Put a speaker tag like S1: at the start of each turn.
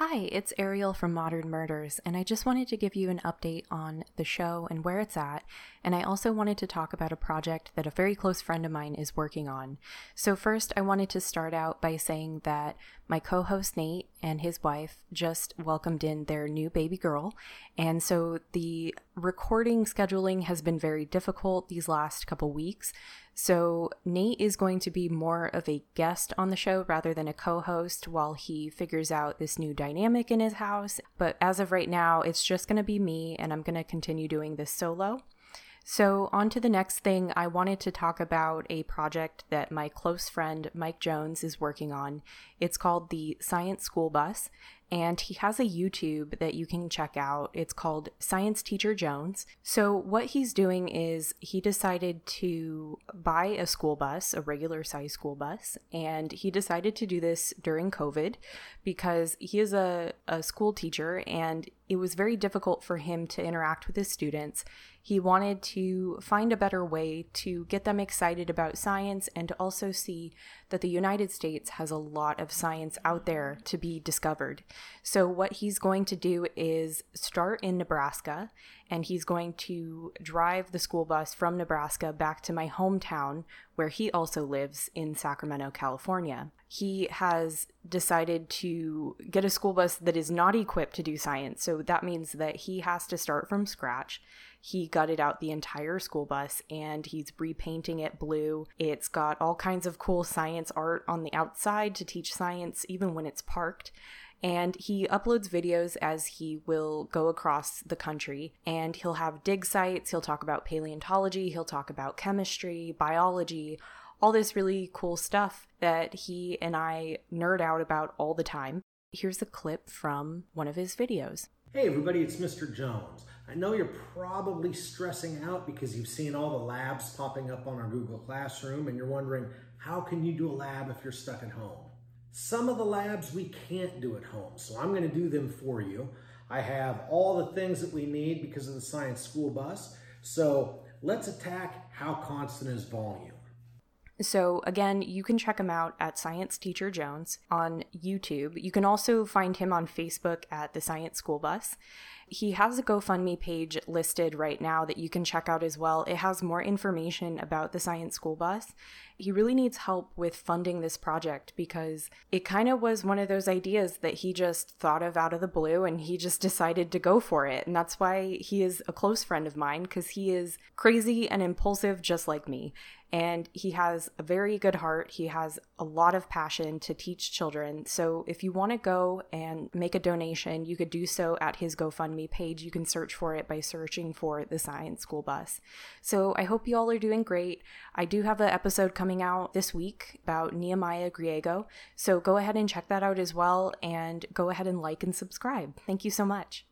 S1: Hi, it's Ariel from Modern Murders, and I just wanted to give you an update on the show and where it's at. And I also wanted to talk about a project that a very close friend of mine is working on. So, first, I wanted to start out by saying that my co host Nate and his wife just welcomed in their new baby girl. And so the recording scheduling has been very difficult these last couple weeks. So, Nate is going to be more of a guest on the show rather than a co host while he figures out this new dynamic in his house. But as of right now, it's just going to be me, and I'm going to continue doing this solo. So, on to the next thing, I wanted to talk about a project that my close friend Mike Jones is working on. It's called the Science School Bus, and he has a YouTube that you can check out. It's called Science Teacher Jones. So, what he's doing is he decided to buy a school bus, a regular size school bus, and he decided to do this during COVID because he is a, a school teacher and it was very difficult for him to interact with his students. He wanted to find a better way to get them excited about science and to also see that the United States has a lot of science out there to be discovered. So, what he's going to do is start in Nebraska and he's going to drive the school bus from Nebraska back to my hometown, where he also lives in Sacramento, California. He has decided to get a school bus that is not equipped to do science, so that means that he has to start from scratch. He gutted out the entire school bus and he's repainting it blue. It's got all kinds of cool science art on the outside to teach science, even when it's parked and he uploads videos as he will go across the country and he'll have dig sites he'll talk about paleontology he'll talk about chemistry biology all this really cool stuff that he and i nerd out about all the time. Here's a clip from one of his videos.
S2: Hey everybody it's mr jones. I know you're probably stressing out because you've seen all the labs popping up on our google classroom and you're wondering how can you do a lab if you're stuck at home? Some of the labs we can't do at home, so I'm going to do them for you. I have all the things that we need because of the science school bus. So let's attack how constant is volume.
S1: So, again, you can check him out at Science Teacher Jones on YouTube. You can also find him on Facebook at the Science School Bus. He has a GoFundMe page listed right now that you can check out as well. It has more information about the Science School Bus. He really needs help with funding this project because it kind of was one of those ideas that he just thought of out of the blue and he just decided to go for it. And that's why he is a close friend of mine because he is crazy and impulsive just like me and he has a very good heart. He has a lot of passion to teach children. So if you want to go and make a donation, you could do so at his Page. You can search for it by searching for the Science School Bus. So I hope you all are doing great. I do have an episode coming out this week about Nehemiah Griego. So go ahead and check that out as well and go ahead and like and subscribe. Thank you so much.